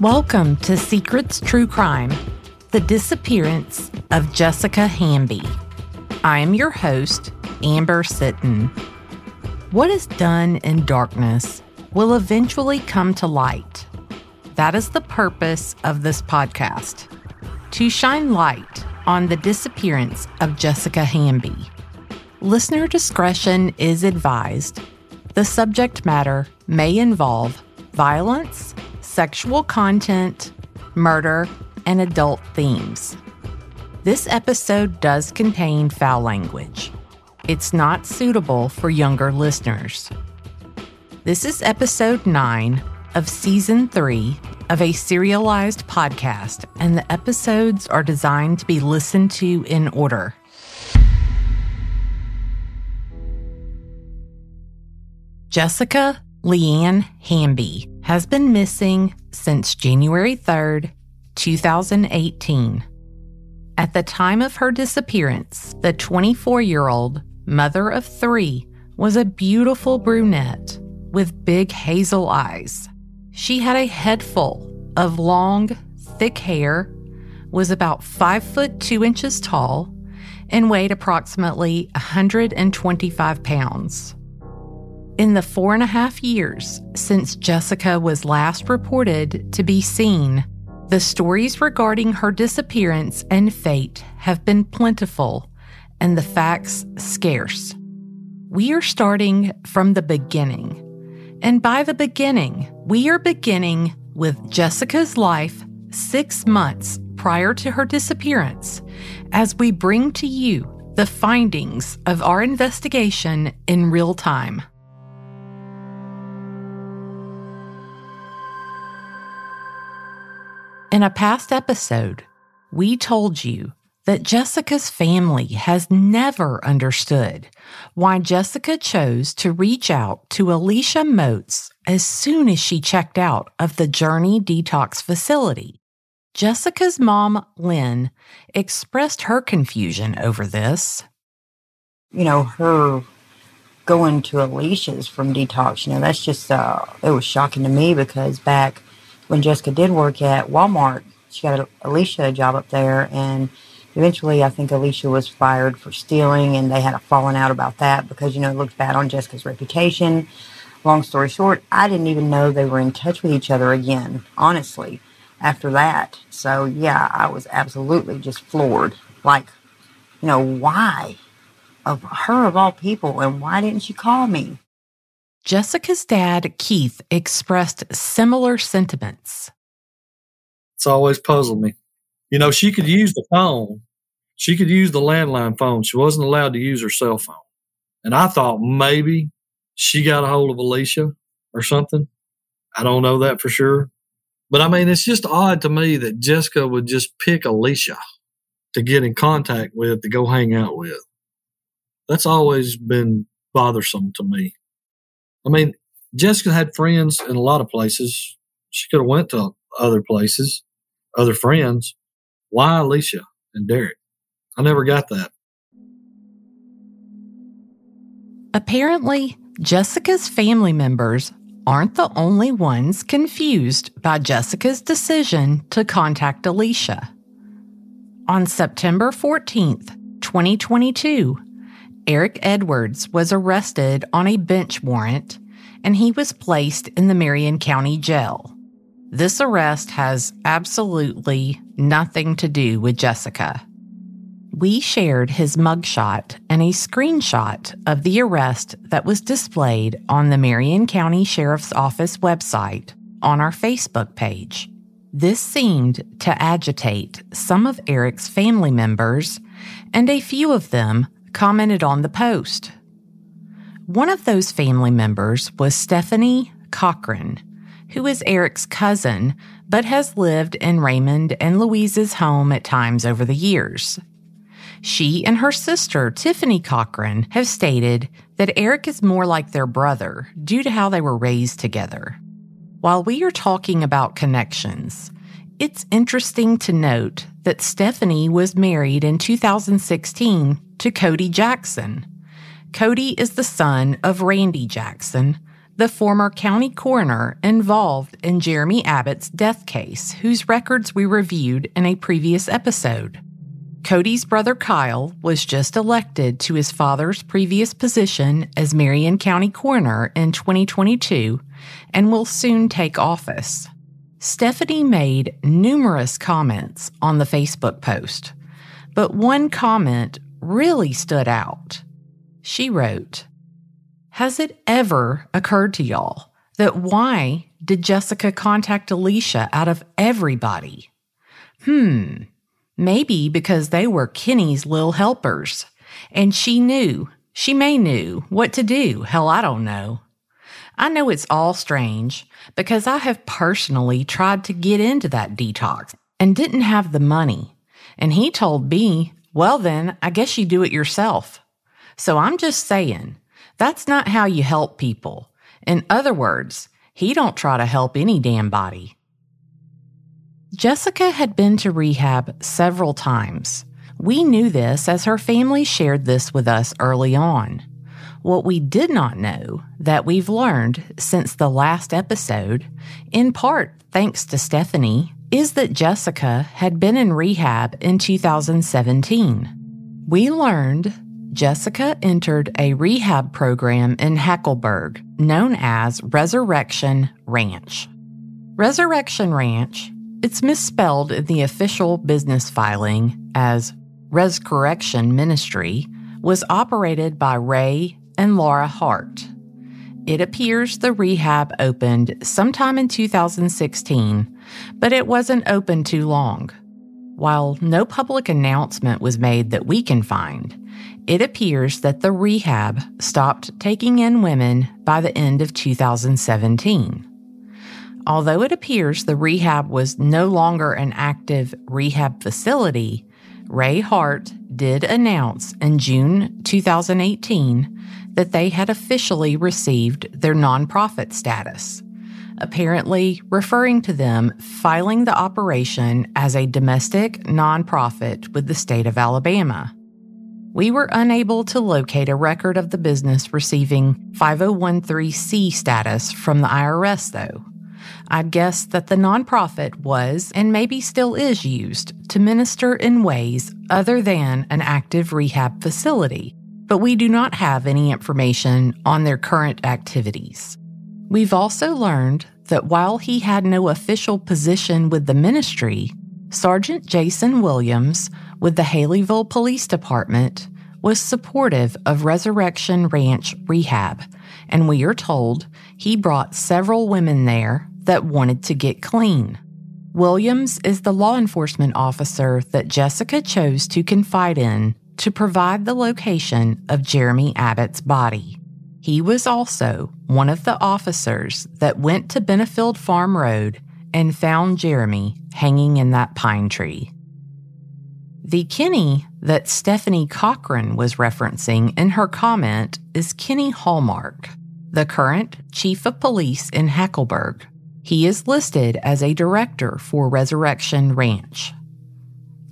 Welcome to Secrets True Crime The Disappearance of Jessica Hamby. I am your host, Amber Sitton. What is done in darkness will eventually come to light. That is the purpose of this podcast to shine light on the disappearance of Jessica Hamby. Listener discretion is advised. The subject matter may involve violence sexual content, murder, and adult themes. This episode does contain foul language. It's not suitable for younger listeners. This is episode 9 of season 3 of a serialized podcast, and the episodes are designed to be listened to in order. Jessica Leanne Hamby has been missing since January 3rd, 2018. At the time of her disappearance, the 24 year old mother of three was a beautiful brunette with big hazel eyes. She had a head full of long, thick hair, was about 5 foot 2 inches tall, and weighed approximately 125 pounds. In the four and a half years since Jessica was last reported to be seen, the stories regarding her disappearance and fate have been plentiful and the facts scarce. We are starting from the beginning. And by the beginning, we are beginning with Jessica's life six months prior to her disappearance as we bring to you the findings of our investigation in real time. In a past episode, we told you that Jessica's family has never understood why Jessica chose to reach out to Alicia Moats as soon as she checked out of the Journey Detox facility. Jessica's mom, Lynn, expressed her confusion over this. You know, her going to Alicia's from detox, you know, that's just, uh, it was shocking to me because back when Jessica did work at Walmart, she got a, Alicia a job up there, and eventually I think Alicia was fired for stealing, and they had a falling out about that because you know it looked bad on Jessica's reputation. Long story short, I didn't even know they were in touch with each other again, honestly, after that. So yeah, I was absolutely just floored. Like, you know, why? Of her of all people, and why didn't she call me? Jessica's dad, Keith, expressed similar sentiments. It's always puzzled me. You know, she could use the phone, she could use the landline phone. She wasn't allowed to use her cell phone. And I thought maybe she got a hold of Alicia or something. I don't know that for sure. But I mean, it's just odd to me that Jessica would just pick Alicia to get in contact with, to go hang out with. That's always been bothersome to me. I mean, Jessica had friends in a lot of places. She could have went to other places, other friends. Why Alicia and Derek? I never got that. Apparently, Jessica's family members aren't the only ones confused by Jessica's decision to contact Alicia. On September 14th, 2022, Eric Edwards was arrested on a bench warrant and he was placed in the Marion County Jail. This arrest has absolutely nothing to do with Jessica. We shared his mugshot and a screenshot of the arrest that was displayed on the Marion County Sheriff's Office website on our Facebook page. This seemed to agitate some of Eric's family members, and a few of them commented on the post. One of those family members was Stephanie Cochran, who is Eric's cousin, but has lived in Raymond and Louise's home at times over the years. She and her sister, Tiffany Cochran, have stated that Eric is more like their brother due to how they were raised together. While we are talking about connections, it's interesting to note that Stephanie was married in 2016 to Cody Jackson. Cody is the son of Randy Jackson, the former county coroner involved in Jeremy Abbott's death case, whose records we reviewed in a previous episode. Cody's brother Kyle was just elected to his father's previous position as Marion County Coroner in 2022 and will soon take office. Stephanie made numerous comments on the Facebook post, but one comment really stood out. She wrote, Has it ever occurred to y'all that why did Jessica contact Alicia out of everybody? Hmm, maybe because they were Kenny's little helpers, and she knew, she may knew what to do. Hell, I don't know. I know it's all strange because I have personally tried to get into that detox and didn't have the money. And he told me, well, then I guess you do it yourself. So I'm just saying, that's not how you help people. In other words, he don't try to help any damn body. Jessica had been to rehab several times. We knew this as her family shared this with us early on. What we did not know that we've learned since the last episode, in part thanks to Stephanie, is that Jessica had been in rehab in 2017. We learned Jessica entered a rehab program in Hackleburg known as Resurrection Ranch. Resurrection Ranch, it's misspelled in the official business filing as Resurrection Ministry, was operated by Ray and Laura Hart. It appears the rehab opened sometime in 2016, but it wasn't open too long. While no public announcement was made that we can find, it appears that the rehab stopped taking in women by the end of 2017. Although it appears the rehab was no longer an active rehab facility, Ray Hart did announce in June 2018 that they had officially received their nonprofit status, apparently referring to them filing the operation as a domestic nonprofit with the state of Alabama. We were unable to locate a record of the business receiving 5013C status from the IRS, though. I'd guess that the nonprofit was and maybe still is used to minister in ways other than an active rehab facility, but we do not have any information on their current activities. We've also learned that while he had no official position with the ministry, Sergeant Jason Williams with the Haleyville Police Department was supportive of Resurrection Ranch Rehab, and we are told he brought several women there that wanted to get clean. Williams is the law enforcement officer that Jessica chose to confide in to provide the location of Jeremy Abbott's body. He was also one of the officers that went to Benefield Farm Road and found Jeremy hanging in that pine tree. The Kenny that Stephanie Cochran was referencing in her comment is Kenny Hallmark, the current chief of police in Hackleburg. He is listed as a director for Resurrection Ranch.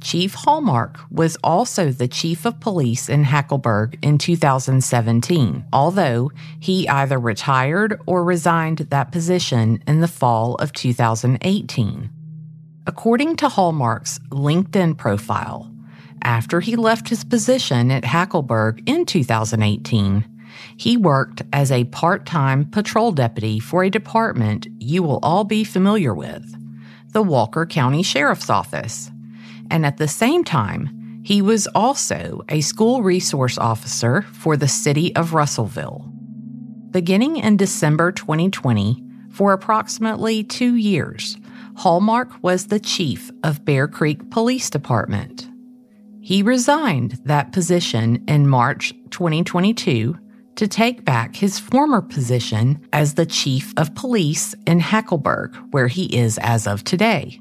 Chief Hallmark was also the chief of police in Hackleburg in 2017, although he either retired or resigned that position in the fall of 2018. According to Hallmark's LinkedIn profile, after he left his position at Hackleburg in 2018, he worked as a part time patrol deputy for a department you will all be familiar with the Walker County Sheriff's Office and at the same time, he was also a school resource officer for the city of Russellville. Beginning in December 2020, for approximately two years, Hallmark was the chief of Bear Creek Police Department. He resigned that position in March 2022 to take back his former position as the chief of police in Hackleburg, where he is as of today.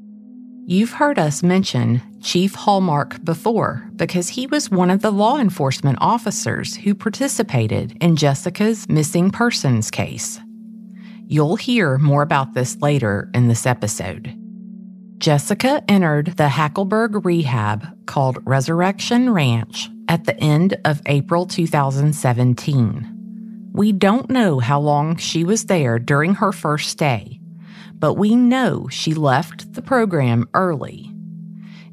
You've heard us mention Chief Hallmark before because he was one of the law enforcement officers who participated in Jessica's missing persons case. You'll hear more about this later in this episode. Jessica entered the Hackleburg rehab called Resurrection Ranch at the end of April 2017. We don't know how long she was there during her first stay, but we know she left the program early.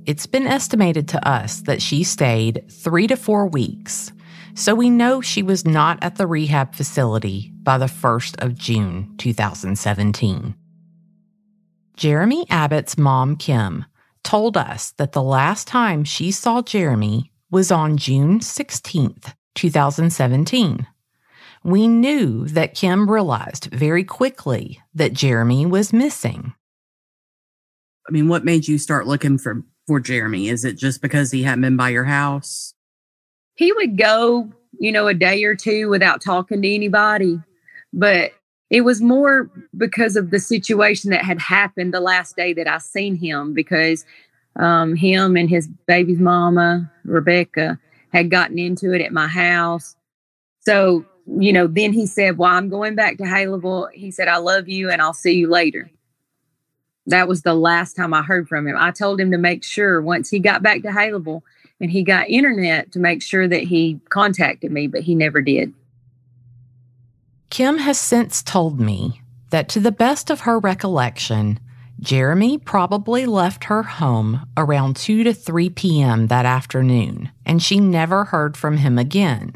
It's been estimated to us that she stayed three to four weeks, so we know she was not at the rehab facility by the 1st of June 2017. Jeremy Abbott's mom, Kim, told us that the last time she saw Jeremy was on June 16th, 2017. We knew that Kim realized very quickly that Jeremy was missing. I mean, what made you start looking for, for Jeremy? Is it just because he hadn't been by your house? He would go, you know, a day or two without talking to anybody. But it was more because of the situation that had happened the last day that I seen him because um, him and his baby's mama, Rebecca, had gotten into it at my house. So, you know, then he said, Well, I'm going back to Haleyville. He said, I love you and I'll see you later. That was the last time I heard from him. I told him to make sure once he got back to Haleyville and he got internet to make sure that he contacted me, but he never did. Kim has since told me that to the best of her recollection, Jeremy probably left her home around 2 to 3 p.m. that afternoon, and she never heard from him again.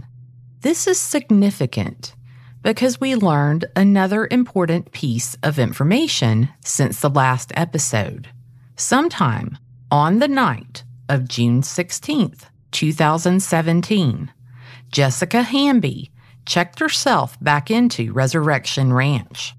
This is significant because we learned another important piece of information since the last episode. Sometime on the night of June 16th, 2017, Jessica Hamby checked herself back into Resurrection Ranch.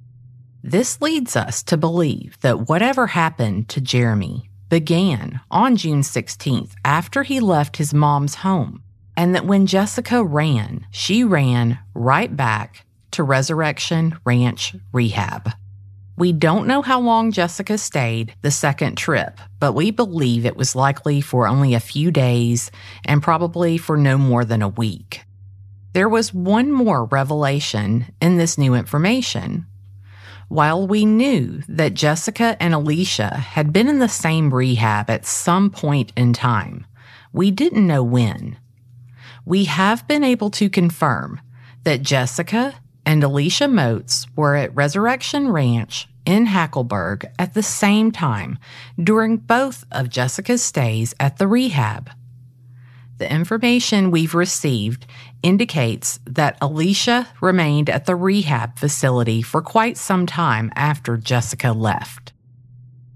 This leads us to believe that whatever happened to Jeremy began on June 16th after he left his mom's home, and that when Jessica ran, she ran right back to Resurrection Ranch Rehab. We don't know how long Jessica stayed the second trip, but we believe it was likely for only a few days and probably for no more than a week. There was one more revelation in this new information, while we knew that Jessica and Alicia had been in the same rehab at some point in time, we didn't know when. We have been able to confirm that Jessica and Alicia Moats were at Resurrection Ranch in Hackleburg at the same time during both of Jessica's stays at the rehab. The information we've received indicates that Alicia remained at the rehab facility for quite some time after Jessica left.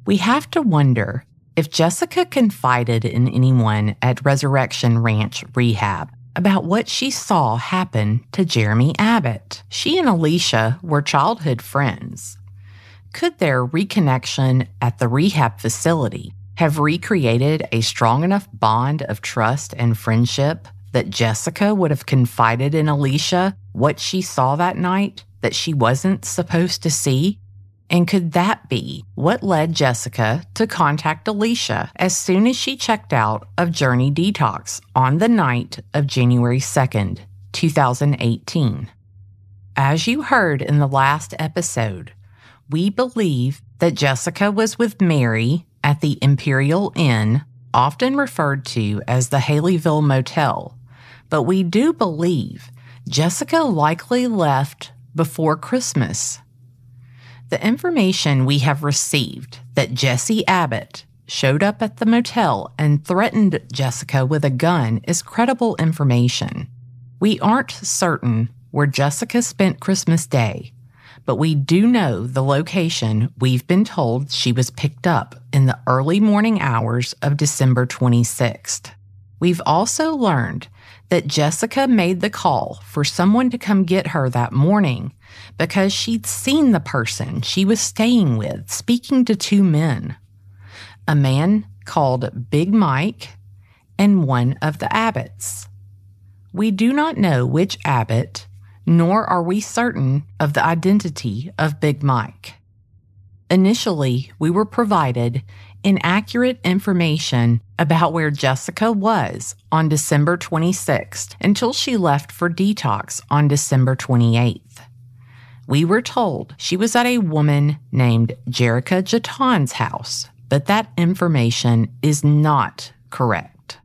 We have to wonder if Jessica confided in anyone at Resurrection Ranch Rehab about what she saw happen to Jeremy Abbott. She and Alicia were childhood friends. Could their reconnection at the rehab facility have recreated a strong enough bond of trust and friendship that Jessica would have confided in Alicia what she saw that night that she wasn't supposed to see? And could that be what led Jessica to contact Alicia as soon as she checked out of Journey Detox on the night of January 2nd, 2018? As you heard in the last episode, we believe that Jessica was with Mary at the Imperial Inn, often referred to as the Haleyville Motel, but we do believe Jessica likely left before Christmas. The information we have received that Jesse Abbott showed up at the motel and threatened Jessica with a gun is credible information. We aren't certain where Jessica spent Christmas Day, but we do know the location we've been told she was picked up in the early morning hours of December 26th. We've also learned that Jessica made the call for someone to come get her that morning because she'd seen the person she was staying with speaking to two men a man called Big Mike and one of the Abbotts. We do not know which Abbott, nor are we certain of the identity of Big Mike. Initially, we were provided inaccurate information about where Jessica was on December 26th until she left for detox on December 28th. We were told she was at a woman named Jerica Jaton's house, but that information is not correct.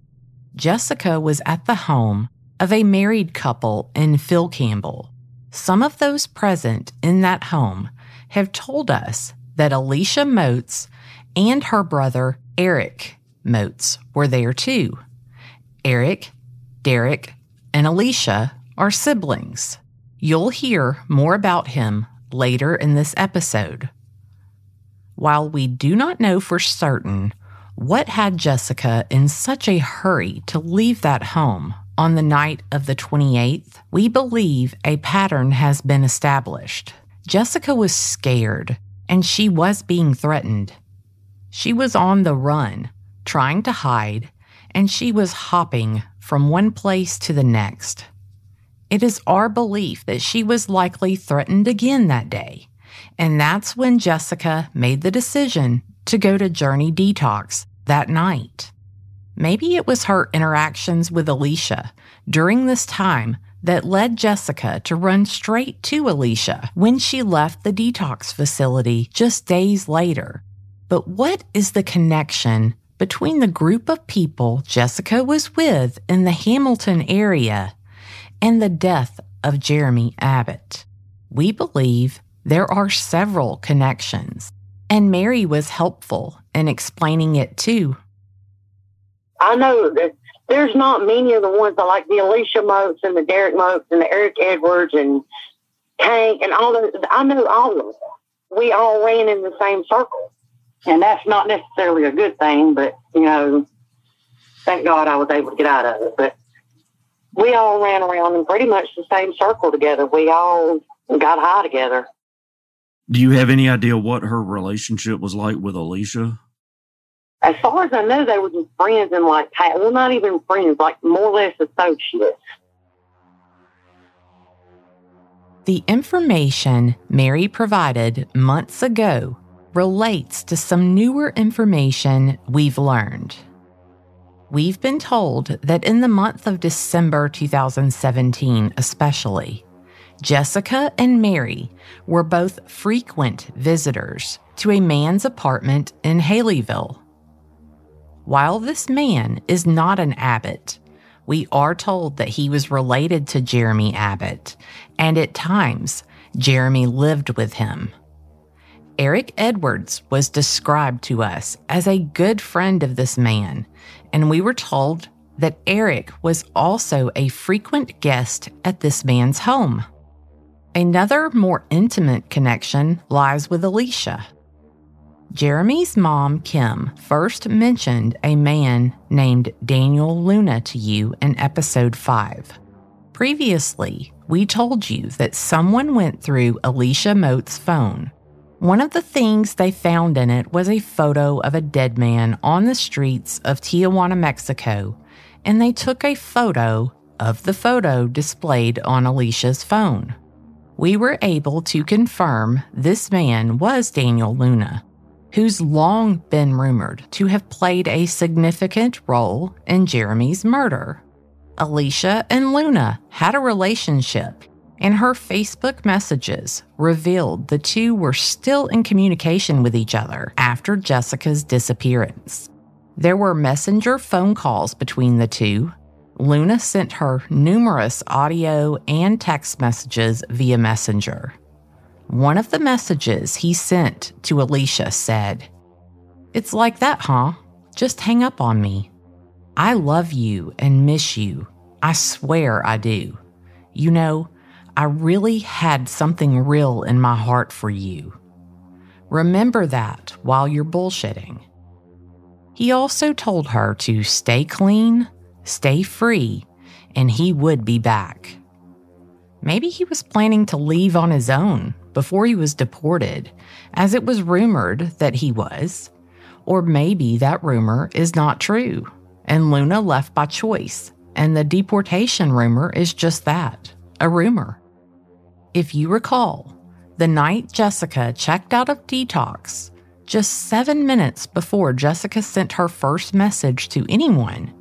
Jessica was at the home of a married couple in Phil Campbell. Some of those present in that home have told us that Alicia Moats and her brother Eric Moats were there too. Eric, Derek, and Alicia are siblings. You'll hear more about him later in this episode. While we do not know for certain what had Jessica in such a hurry to leave that home on the night of the 28th, we believe a pattern has been established. Jessica was scared and she was being threatened. She was on the run, trying to hide, and she was hopping from one place to the next. It is our belief that she was likely threatened again that day, and that's when Jessica made the decision to go to Journey Detox that night. Maybe it was her interactions with Alicia during this time that led Jessica to run straight to Alicia when she left the detox facility just days later. But what is the connection between the group of people Jessica was with in the Hamilton area and the death of Jeremy Abbott? We believe there are several connections, and Mary was helpful in explaining it too. I know that there's not many of the ones that like the Alicia Moats and the Derek Moats and the Eric Edwards and Tank and all those. I know all of them. We all ran in the same circle. And that's not necessarily a good thing, but, you know, thank God I was able to get out of it. But we all ran around in pretty much the same circle together. We all got high together. Do you have any idea what her relationship was like with Alicia? as far as I know, they were just friends and like, well, not even friends, like more or less associates. The information Mary provided months ago relates to some newer information we've learned. We've been told that in the month of December 2017, especially, Jessica and Mary were both frequent visitors to a man's apartment in Haleyville. While this man is not an Abbott, we are told that he was related to Jeremy Abbott, and at times, Jeremy lived with him. Eric Edwards was described to us as a good friend of this man, and we were told that Eric was also a frequent guest at this man's home. Another more intimate connection lies with Alicia. Jeremy's mom, Kim, first mentioned a man named Daniel Luna to you in episode 5. Previously, we told you that someone went through Alicia Moat's phone. One of the things they found in it was a photo of a dead man on the streets of Tijuana, Mexico, and they took a photo of the photo displayed on Alicia's phone. We were able to confirm this man was Daniel Luna who's long been rumored to have played a significant role in Jeremy's murder. Alicia and Luna had a relationship, and her Facebook messages revealed the two were still in communication with each other after Jessica's disappearance. There were messenger phone calls between the two. Luna sent her numerous audio and text messages via Messenger. One of the messages he sent to Alicia said, It's like that, huh? Just hang up on me. I love you and miss you. I swear I do. You know, I really had something real in my heart for you. Remember that while you're bullshitting. He also told her to stay clean, stay free, and he would be back. Maybe he was planning to leave on his own before he was deported, as it was rumored that he was. Or maybe that rumor is not true, and Luna left by choice, and the deportation rumor is just that a rumor. If you recall, the night Jessica checked out of detox, just seven minutes before Jessica sent her first message to anyone,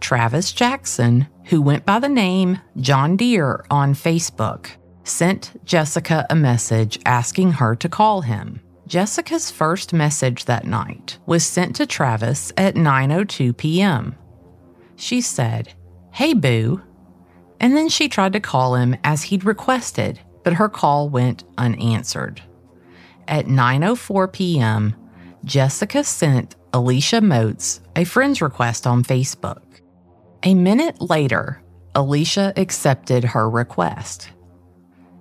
Travis Jackson, who went by the name John Deere on Facebook, sent Jessica a message asking her to call him. Jessica's first message that night was sent to Travis at 9:02 p.m. She said, Hey, Boo. And then she tried to call him as he'd requested, but her call went unanswered. At 9:04 p.m., Jessica sent Alicia Moats a friend's request on Facebook. A minute later, Alicia accepted her request.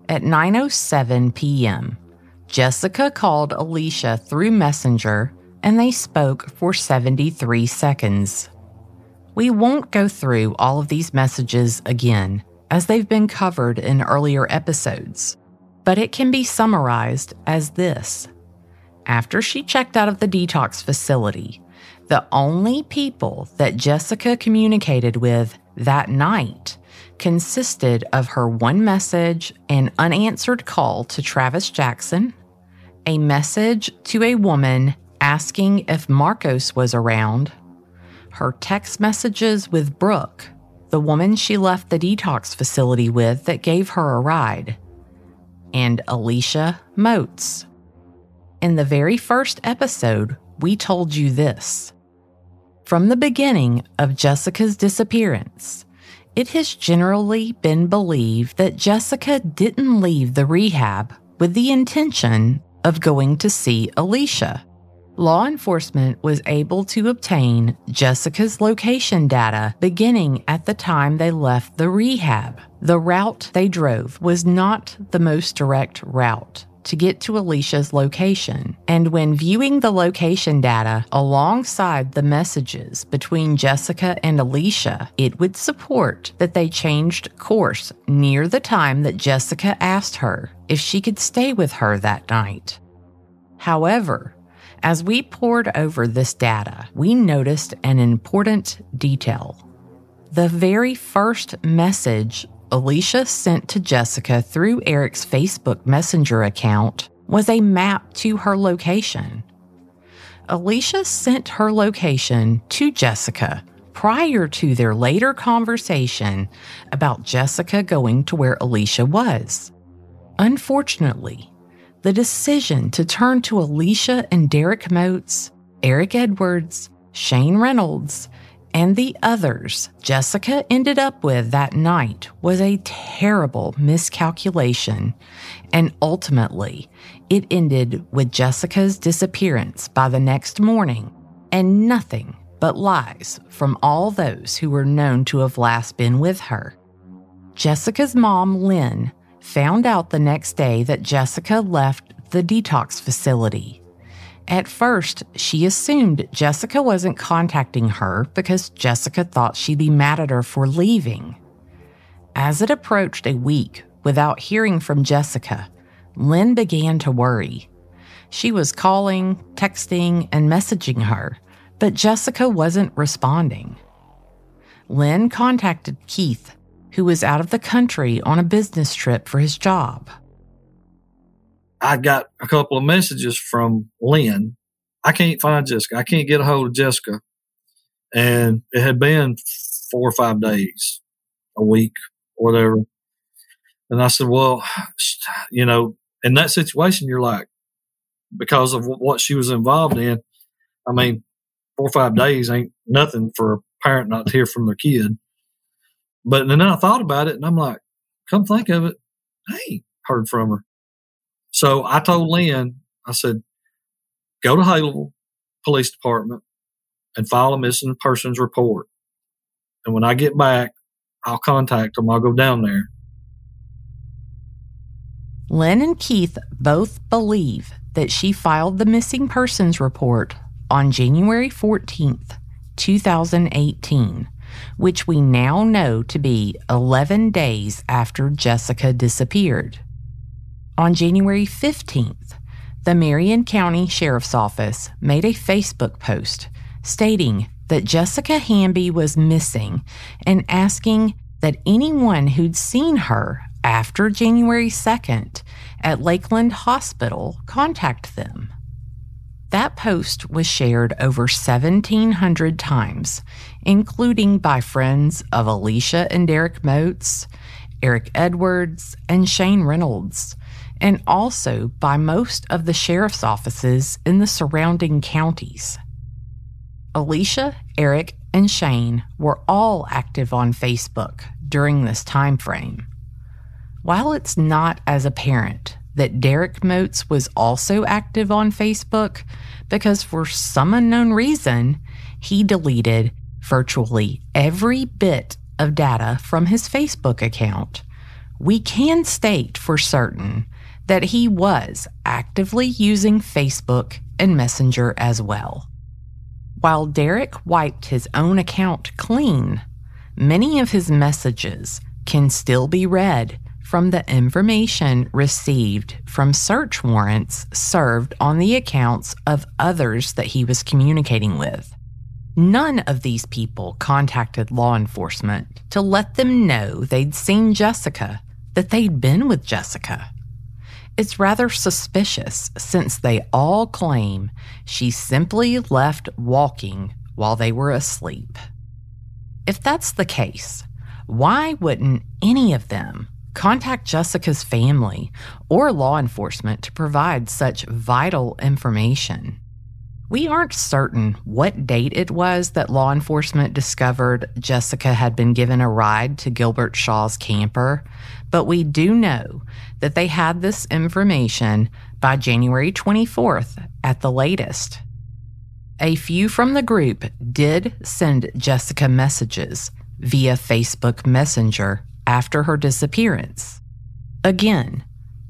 At 9:07 p.m., Jessica called Alicia through Messenger and they spoke for 73 seconds. We won't go through all of these messages again, as they've been covered in earlier episodes, but it can be summarized as this. After she checked out of the detox facility, the only people that Jessica communicated with that night consisted of her one message an unanswered call to Travis Jackson, a message to a woman asking if Marcos was around, her text messages with Brooke, the woman she left the detox facility with that gave her a ride, and Alicia Moats. In the very first episode, we told you this. From the beginning of Jessica's disappearance, it has generally been believed that Jessica didn't leave the rehab with the intention of going to see Alicia. Law enforcement was able to obtain Jessica's location data beginning at the time they left the rehab. The route they drove was not the most direct route to get to Alicia's location. And when viewing the location data alongside the messages between Jessica and Alicia, it would support that they changed course near the time that Jessica asked her if she could stay with her that night. However, as we pored over this data, we noticed an important detail. The very first message Alicia sent to Jessica through Eric's Facebook Messenger account was a map to her location. Alicia sent her location to Jessica prior to their later conversation about Jessica going to where Alicia was. Unfortunately, the decision to turn to Alicia and Derek Moats, Eric Edwards, Shane Reynolds, and the others Jessica ended up with that night was a terrible miscalculation, and ultimately, it ended with Jessica's disappearance by the next morning, and nothing but lies from all those who were known to have last been with her. Jessica's mom, Lynn, found out the next day that Jessica left the detox facility at first, she assumed Jessica wasn't contacting her because Jessica thought she'd be mad at her for leaving. As it approached a week without hearing from Jessica, Lynn began to worry. She was calling, texting, and messaging her, but Jessica wasn't responding. Lynn contacted Keith, who was out of the country on a business trip for his job. I got a couple of messages from Lynn. I can't find Jessica. I can't get a hold of Jessica. And it had been four or five days, a week, whatever. And I said, well, you know, in that situation, you're like, because of what she was involved in, I mean, four or five days ain't nothing for a parent not to hear from their kid. But then I thought about it and I'm like, come think of it, hey, heard from her. So I told Lynn, I said, go to Haleyville Police Department and file a missing persons report. And when I get back, I'll contact them. I'll go down there. Lynn and Keith both believe that she filed the missing persons report on January 14th, 2018, which we now know to be 11 days after Jessica disappeared. On January 15th, the Marion County Sheriff's Office made a Facebook post stating that Jessica Hamby was missing and asking that anyone who'd seen her after January 2nd at Lakeland Hospital contact them. That post was shared over 1,700 times, including by friends of Alicia and Derek Moats, Eric Edwards, and Shane Reynolds, and also by most of the sheriff's offices in the surrounding counties. Alicia Eric, and Shane were all active on Facebook during this time frame. While it's not as apparent that Derek Moats was also active on Facebook because for some unknown reason, he deleted virtually every bit of data from his Facebook account, we can state for certain that he was actively using Facebook and Messenger as well. While Derek wiped his own account clean, many of his messages can still be read from the information received from search warrants served on the accounts of others that he was communicating with. None of these people contacted law enforcement to let them know they'd seen Jessica, that they'd been with Jessica. It's rather suspicious since they all claim she simply left walking while they were asleep. If that's the case, why wouldn't any of them contact Jessica's family or law enforcement to provide such vital information? We aren't certain what date it was that law enforcement discovered Jessica had been given a ride to Gilbert Shaw's camper, but we do know that they had this information by January 24th at the latest. A few from the group did send Jessica messages via Facebook Messenger after her disappearance. Again,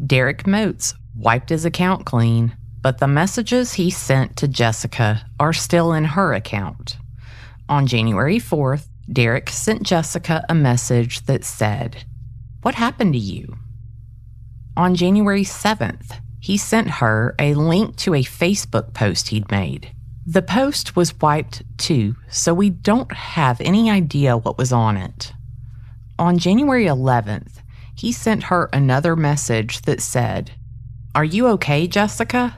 Derek Moats wiped his account clean, but the messages he sent to Jessica are still in her account. On January 4th, Derek sent Jessica a message that said, What happened to you? On January 7th, he sent her a link to a Facebook post he'd made. The post was wiped too, so we don't have any idea what was on it. On January 11th, he sent her another message that said, Are you okay, Jessica?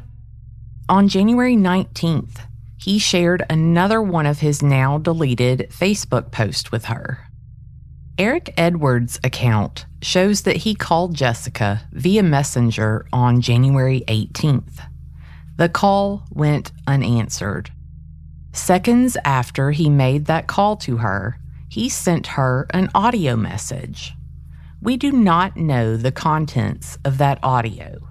On January 19th, he shared another one of his now deleted Facebook posts with her. Eric Edwards' account shows that he called Jessica via Messenger on January 18th. The call went unanswered. Seconds after he made that call to her, he sent her an audio message. We do not know the contents of that audio.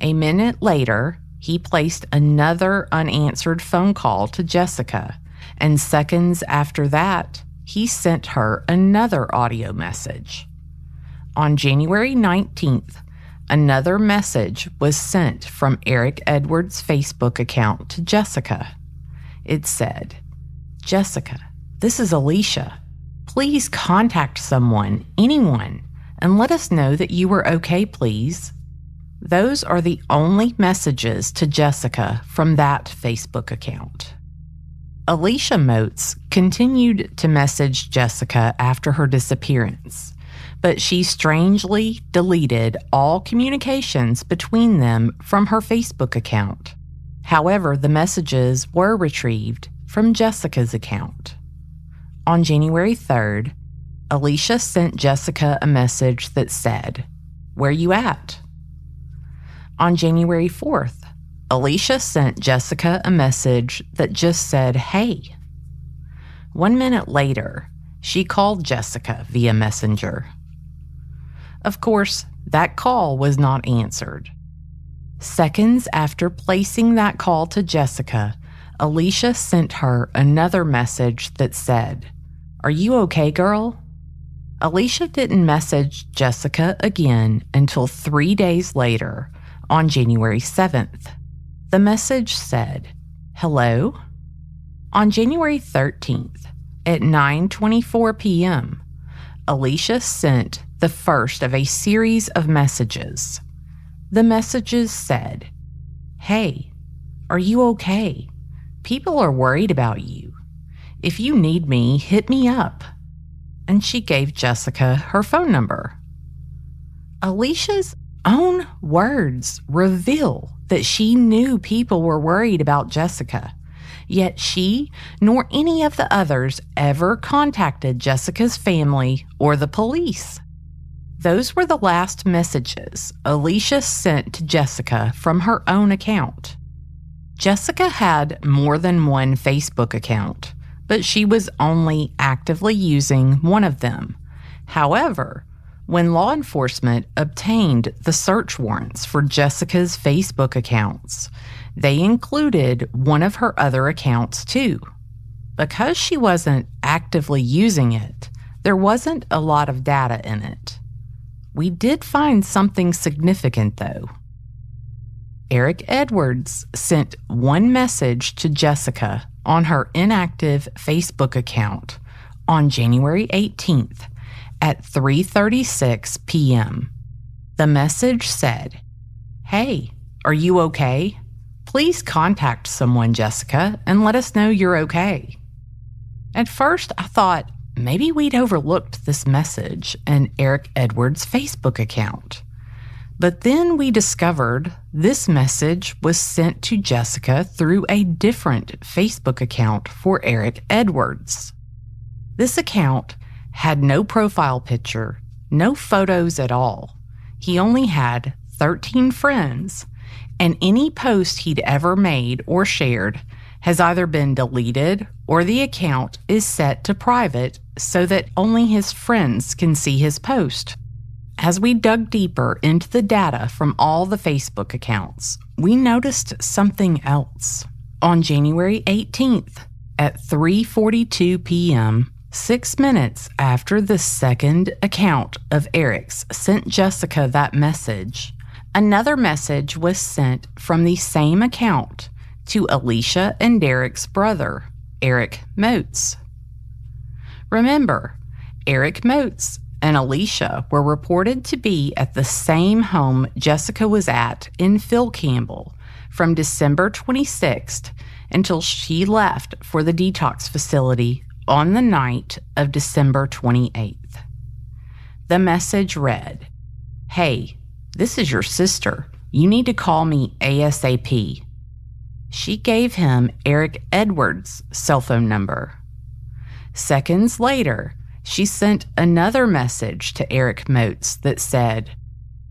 A minute later, he placed another unanswered phone call to Jessica, and seconds after that, he sent her another audio message. On January 19th, another message was sent from Eric Edwards' Facebook account to Jessica. It said, Jessica, this is Alicia. Please contact someone, anyone, and let us know that you were okay, please. Those are the only messages to Jessica from that Facebook account. Alicia Moats continued to message Jessica after her disappearance, but she strangely deleted all communications between them from her Facebook account. However, the messages were retrieved from Jessica's account. On January 3rd, Alicia sent Jessica a message that said, Where you at? On January 4th, Alicia sent Jessica a message that just said, Hey. One minute later, she called Jessica via Messenger. Of course, that call was not answered. Seconds after placing that call to Jessica, Alicia sent her another message that said, Are you okay, girl? Alicia didn't message Jessica again until three days later on January 7th. The message said, "Hello." On January 13th at 9:24 p.m., Alicia sent the first of a series of messages. The messages said, "Hey, are you okay? People are worried about you. If you need me, hit me up." And she gave Jessica her phone number. Alicia's own words reveal that she knew people were worried about Jessica. Yet she nor any of the others ever contacted Jessica's family or the police. Those were the last messages Alicia sent to Jessica from her own account. Jessica had more than one Facebook account, but she was only actively using one of them. However, when law enforcement obtained the search warrants for Jessica's Facebook accounts, they included one of her other accounts too. Because she wasn't actively using it, there wasn't a lot of data in it. We did find something significant though. Eric Edwards sent one message to Jessica on her inactive Facebook account on January 18th at 3:36 p.m. The message said, "Hey, are you okay? Please contact someone, Jessica, and let us know you're okay." At first, I thought maybe we'd overlooked this message in Eric Edwards' Facebook account. But then we discovered this message was sent to Jessica through a different Facebook account for Eric Edwards. This account had no profile picture, no photos at all. He only had 13 friends, and any post he'd ever made or shared has either been deleted or the account is set to private so that only his friends can see his post. As we dug deeper into the data from all the Facebook accounts, we noticed something else. On January 18th at 3:42 p.m., 6 minutes after the second account of Eric's sent Jessica that message, another message was sent from the same account to Alicia and Derek's brother, Eric Moats. Remember, Eric Moats and Alicia were reported to be at the same home Jessica was at in Phil Campbell from December 26th until she left for the detox facility on the night of December 28th. The message read Hey, this is your sister. You need to call me ASAP. She gave him Eric Edwards' cell phone number. Seconds later, she sent another message to Eric Moats that said,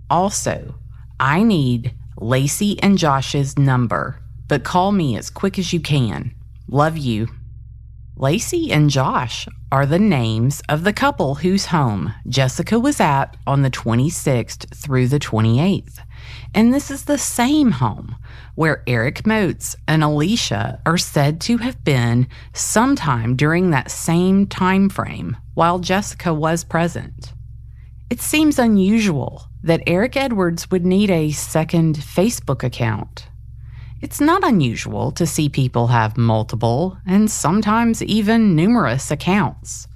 Also, I need Lacey and Josh's number, but call me as quick as you can. Love you. Lacey and Josh are the names of the couple whose home Jessica was at on the 26th through the 28th. And this is the same home where Eric Moats and Alicia are said to have been sometime during that same time frame while Jessica was present. It seems unusual that Eric Edwards would need a second Facebook account. It's not unusual to see people have multiple and sometimes even numerous accounts,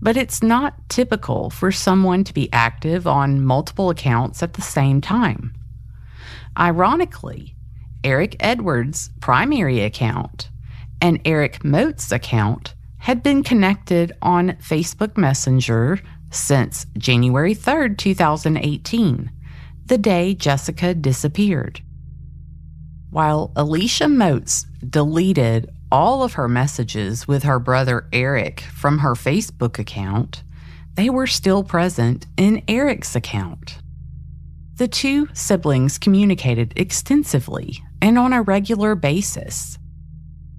but it's not typical for someone to be active on multiple accounts at the same time. Ironically, Eric Edwards' primary account and Eric Moats' account had been connected on Facebook Messenger since January 3rd, 2018, the day Jessica disappeared. While Alicia Moats deleted all of her messages with her brother Eric from her Facebook account, they were still present in Eric's account. The two siblings communicated extensively and on a regular basis.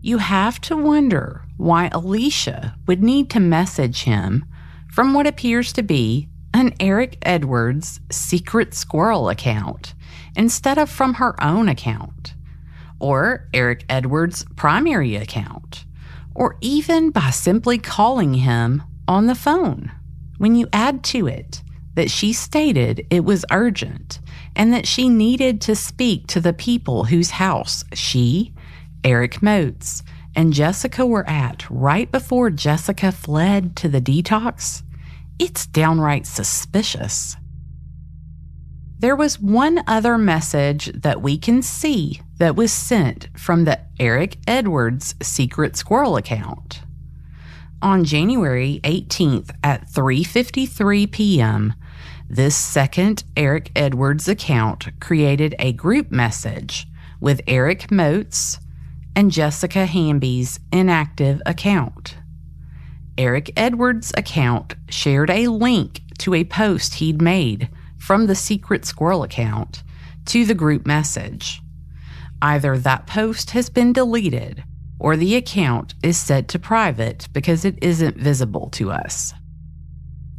You have to wonder why Alicia would need to message him from what appears to be an Eric Edwards secret squirrel account instead of from her own account, or Eric Edwards' primary account, or even by simply calling him on the phone. When you add to it that she stated it was urgent and that she needed to speak to the people whose house she, Eric Moats, and Jessica were at right before Jessica fled to the detox, it's downright suspicious. There was one other message that we can see that was sent from the Eric Edwards secret squirrel account. On January 18th at 3:53 p.m., this second Eric Edwards account created a group message with Eric Moats and Jessica Hamby's inactive account. Eric Edwards' account shared a link to a post he'd made from the Secret Squirrel account to the group message. Either that post has been deleted or the account is set to private because it isn't visible to us.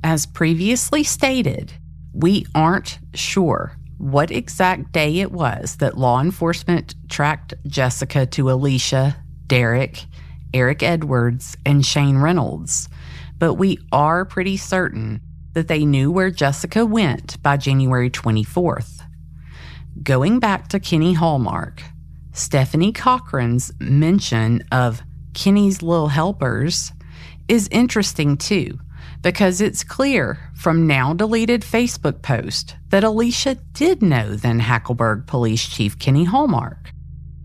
As previously stated, we aren't sure what exact day it was that law enforcement tracked Jessica to Alicia, Derek, Eric Edwards, and Shane Reynolds, but we are pretty certain that they knew where Jessica went by January 24th. Going back to Kenny Hallmark, Stephanie Cochran's mention of Kenny's little helpers is interesting too, because it's clear from now deleted Facebook post that Alicia did know then Hackleburg Police Chief Kenny Hallmark.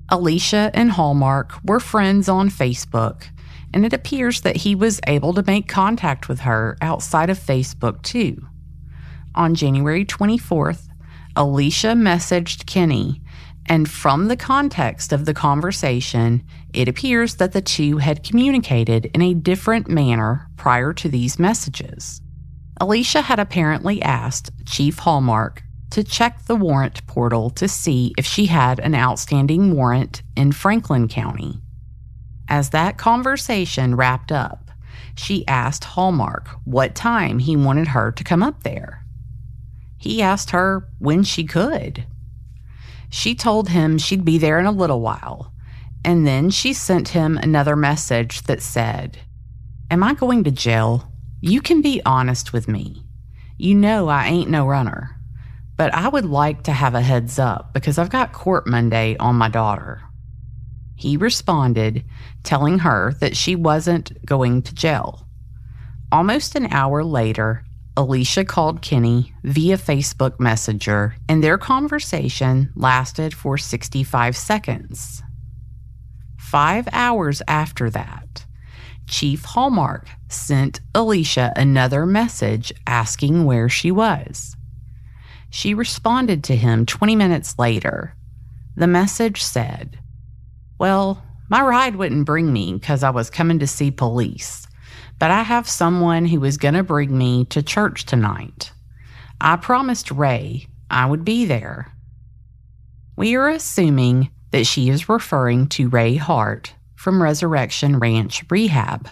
Alicia and Hallmark were friends on Facebook, and it appears that he was able to make contact with her outside of Facebook too. On January 24th, Alicia messaged Kenny, and from the context of the conversation, it appears that the two had communicated in a different manner prior to these messages. Alicia had apparently asked Chief Hallmark to check the warrant portal to see if she had an outstanding warrant in Franklin County. As that conversation wrapped up, she asked Hallmark what time he wanted her to come up there he asked her when she could. She told him she'd be there in a little while, and then she sent him another message that said, Am I going to jail? You can be honest with me. You know I ain't no runner, but I would like to have a heads up because I've got court Monday on my daughter. He responded, telling her that she wasn't going to jail. Almost an hour later, Alicia called Kenny via Facebook Messenger, and their conversation lasted for 65 seconds. Five hours after that, Chief Hallmark sent Alicia another message asking where she was. She responded to him 20 minutes later. The message said, Well, my ride wouldn't bring me because I was coming to see police but I have someone who is going to bring me to church tonight. I promised Ray I would be there. We are assuming that she is referring to Ray Hart from Resurrection Ranch Rehab.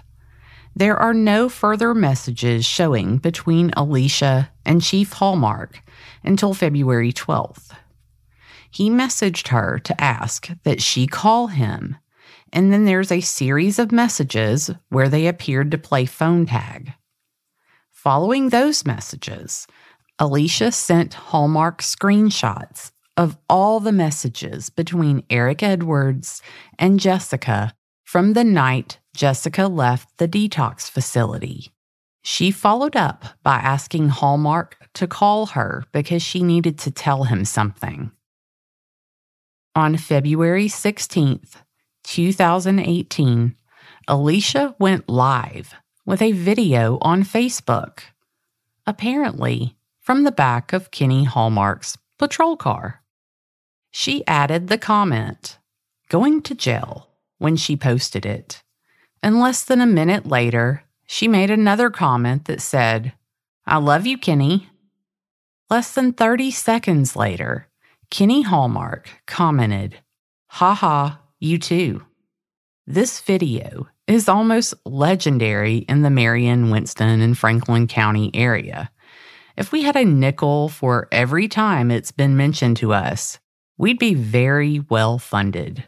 There are no further messages showing between Alicia and Chief Hallmark until February 12th. He messaged her to ask that she call him and then there's a series of messages where they appeared to play phone tag. Following those messages, Alicia sent Hallmark screenshots of all the messages between Eric Edwards and Jessica from the night Jessica left the detox facility. She followed up by asking Hallmark to call her because she needed to tell him something. On February 16th, 2018, Alicia went live with a video on Facebook, apparently from the back of Kenny Hallmark's patrol car. She added the comment, going to jail, when she posted it. And less than a minute later, she made another comment that said, I love you, Kenny. Less than 30 seconds later, Kenny Hallmark commented, Ha ha, you too. This video is almost legendary in the Marion, Winston, and Franklin County area. If we had a nickel for every time it's been mentioned to us, we'd be very well funded.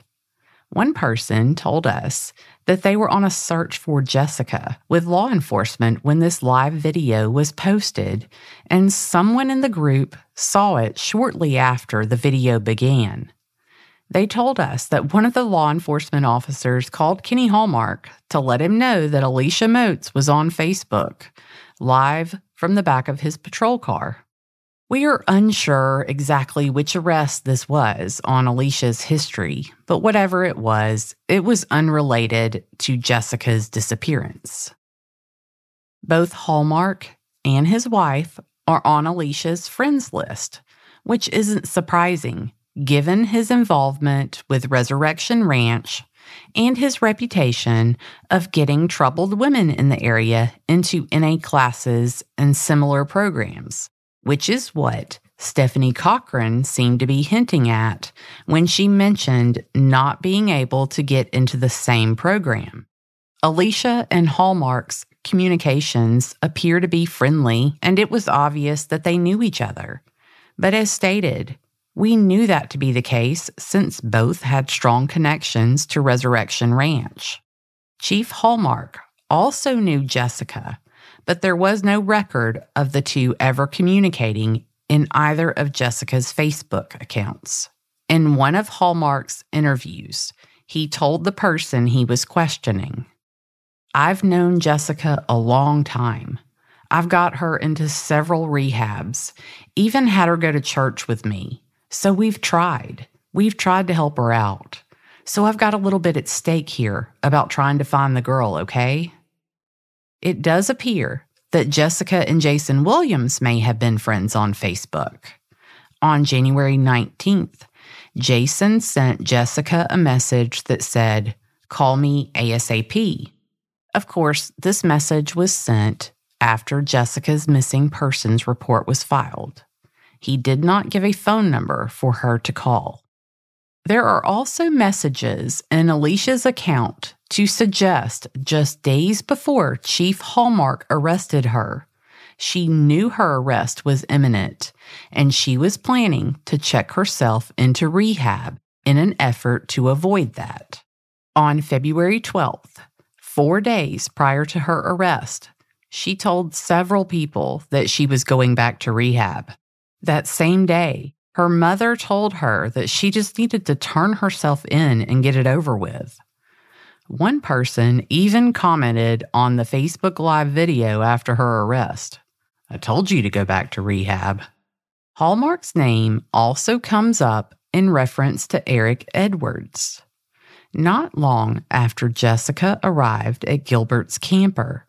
One person told us that they were on a search for Jessica with law enforcement when this live video was posted, and someone in the group saw it shortly after the video began. They told us that one of the law enforcement officers called Kenny Hallmark to let him know that Alicia Moats was on Facebook, live from the back of his patrol car. We are unsure exactly which arrest this was on Alicia's history, but whatever it was, it was unrelated to Jessica's disappearance. Both Hallmark and his wife are on Alicia's friends list, which isn't surprising given his involvement with Resurrection Ranch and his reputation of getting troubled women in the area into NA classes and similar programs, which is what Stephanie Cochran seemed to be hinting at when she mentioned not being able to get into the same program. Alicia and Hallmark's communications appear to be friendly, and it was obvious that they knew each other. But as stated, we knew that to be the case since both had strong connections to Resurrection Ranch. Chief Hallmark also knew Jessica, but there was no record of the two ever communicating in either of Jessica's Facebook accounts. In one of Hallmark's interviews, he told the person he was questioning I've known Jessica a long time. I've got her into several rehabs, even had her go to church with me. So we've tried. We've tried to help her out. So I've got a little bit at stake here about trying to find the girl, okay? It does appear that Jessica and Jason Williams may have been friends on Facebook. On January 19th, Jason sent Jessica a message that said, Call me ASAP. Of course, this message was sent after Jessica's missing persons report was filed. He did not give a phone number for her to call. There are also messages in Alicia's account to suggest just days before Chief Hallmark arrested her, she knew her arrest was imminent and she was planning to check herself into rehab in an effort to avoid that. On February 12th, four days prior to her arrest, she told several people that she was going back to rehab. That same day, her mother told her that she just needed to turn herself in and get it over with. One person even commented on the Facebook Live video after her arrest I told you to go back to rehab. Hallmark's name also comes up in reference to Eric Edwards. Not long after Jessica arrived at Gilbert's camper,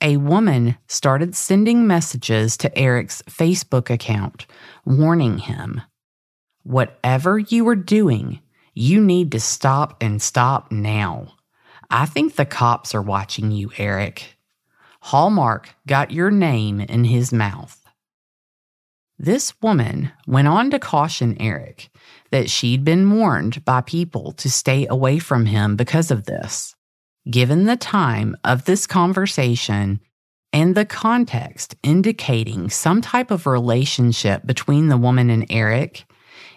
a woman started sending messages to Eric's Facebook account warning him Whatever you are doing, you need to stop and stop now. I think the cops are watching you, Eric. Hallmark got your name in his mouth. This woman went on to caution Eric that she'd been warned by people to stay away from him because of this. Given the time of this conversation and the context indicating some type of relationship between the woman and Eric,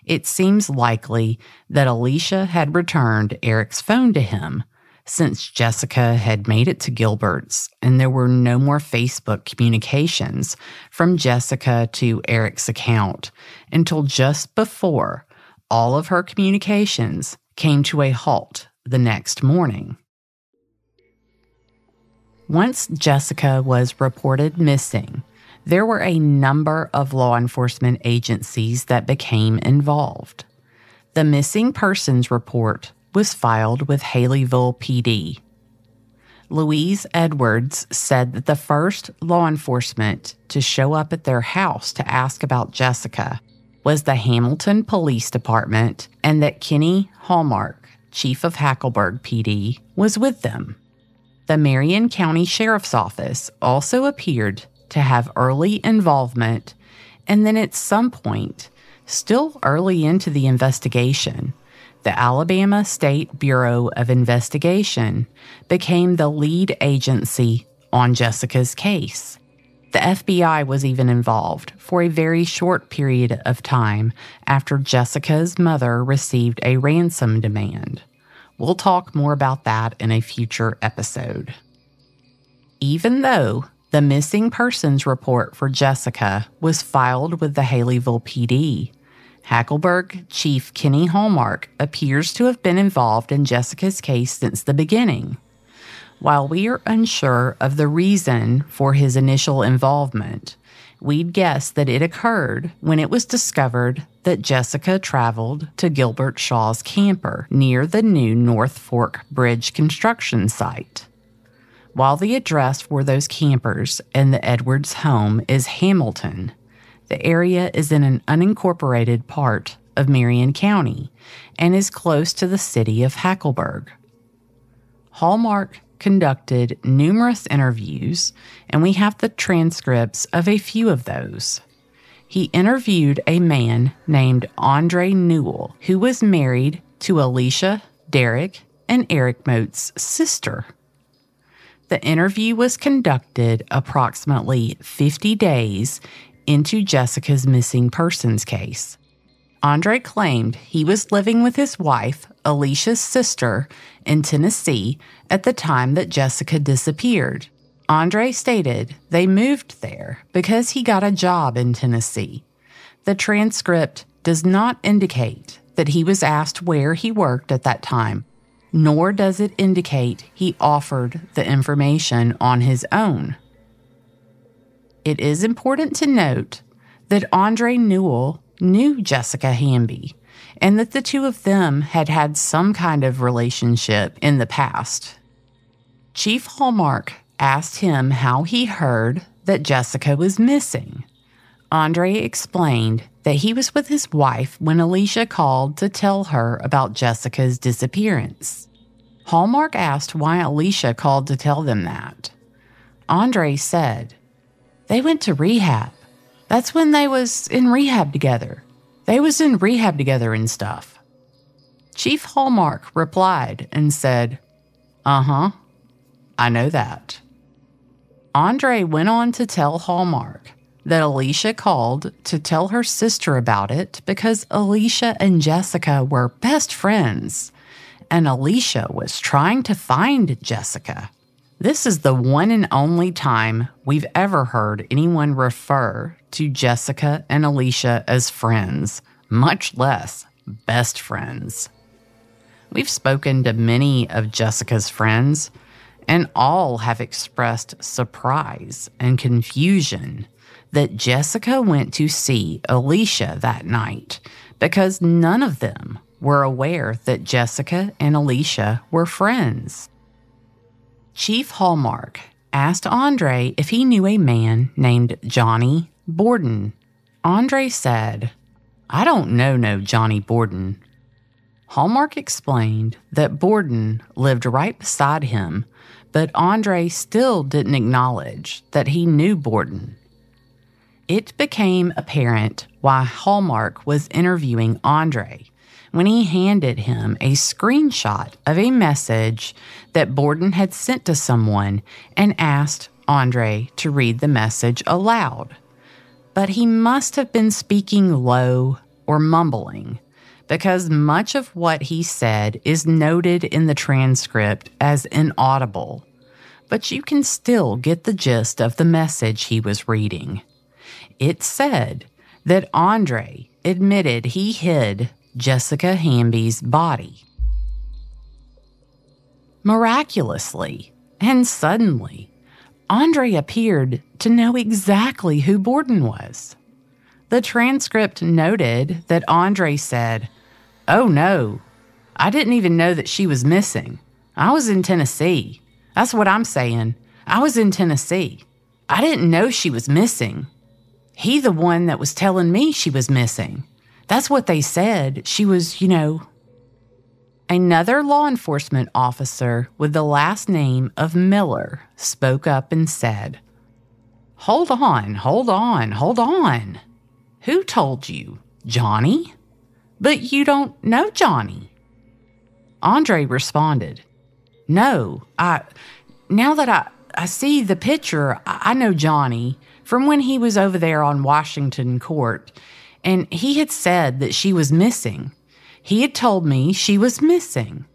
it seems likely that Alicia had returned Eric's phone to him since Jessica had made it to Gilbert's and there were no more Facebook communications from Jessica to Eric's account until just before all of her communications came to a halt the next morning. Once Jessica was reported missing, there were a number of law enforcement agencies that became involved. The missing persons report was filed with Haleyville PD. Louise Edwards said that the first law enforcement to show up at their house to ask about Jessica was the Hamilton Police Department and that Kenny Hallmark, chief of Hackleburg PD, was with them. The Marion County Sheriff's Office also appeared to have early involvement, and then at some point, still early into the investigation, the Alabama State Bureau of Investigation became the lead agency on Jessica's case. The FBI was even involved for a very short period of time after Jessica's mother received a ransom demand. We'll talk more about that in a future episode. Even though the missing persons report for Jessica was filed with the Haleyville PD, Hackleburg Chief Kenny Hallmark appears to have been involved in Jessica's case since the beginning. While we are unsure of the reason for his initial involvement, we'd guess that it occurred when it was discovered that Jessica traveled to Gilbert Shaw's camper near the new North Fork Bridge construction site. While the address for those campers and the Edwards home is Hamilton, the area is in an unincorporated part of Marion County and is close to the city of Hackleburg. Hallmark conducted numerous interviews, and we have the transcripts of a few of those. he interviewed a man named Andre Newell, who was married to Alicia, Derek, and Eric Moats' sister. The interview was conducted approximately 50 days into Jessica's missing persons case. Andre claimed he was living with his wife, Alicia's sister, in Tennessee at the time that Jessica disappeared. Andre stated they moved there because he got a job in Tennessee. The transcript does not indicate that he was asked where he worked at that time, nor does it indicate he offered the information on his own. It is important to note that Andre Newell knew Jessica Hamby and that the two of them had had some kind of relationship in the past. Chief Hallmark asked him how he heard that Jessica was missing. Andre explained that he was with his wife when Alicia called to tell her about Jessica's disappearance. Hallmark asked why Alicia called to tell them that. Andre said, They went to rehab. That's when they was in rehab together. They was in rehab together and stuff. Chief Hallmark replied and said, Uh huh, I know that. Andre went on to tell Hallmark that Alicia called to tell her sister about it because Alicia and Jessica were best friends, and Alicia was trying to find Jessica. This is the one and only time we've ever heard anyone refer to Jessica and Alicia as friends, much less best friends. We've spoken to many of Jessica's friends, and all have expressed surprise and confusion that Jessica went to see Alicia that night because none of them were aware that Jessica and Alicia were friends. Chief Hallmark asked Andre if he knew a man named Johnny Borden. Andre said, I don't know no Johnny Borden. Hallmark explained that Borden lived right beside him, but Andre still didn't acknowledge that he knew Borden. It became apparent why Hallmark was interviewing Andre when he handed him a screenshot of a message that Borden had sent to someone and asked Andre to read the message aloud. But he must have been speaking low or mumbling because much of what he said is noted in the transcript as inaudible. But you can still get the gist of the message he was reading. It said that Andre admitted he hid Jessica Hamby's body. Miraculously and suddenly, Andre appeared to know exactly who Borden was. The transcript noted that Andre said, Oh no, I didn't even know that she was missing. I was in Tennessee. That's what I'm saying. I was in Tennessee. I didn't know she was missing. He, the one that was telling me she was missing. That's what they said. She was, you know. Another law enforcement officer with the last name of Miller spoke up and said, Hold on, hold on, hold on. Who told you? Johnny? But you don't know Johnny. Andre responded, No, I, now that I, I see the picture, I, I know Johnny from when he was over there on Washington Court, and he had said that she was missing. He had told me she was missing.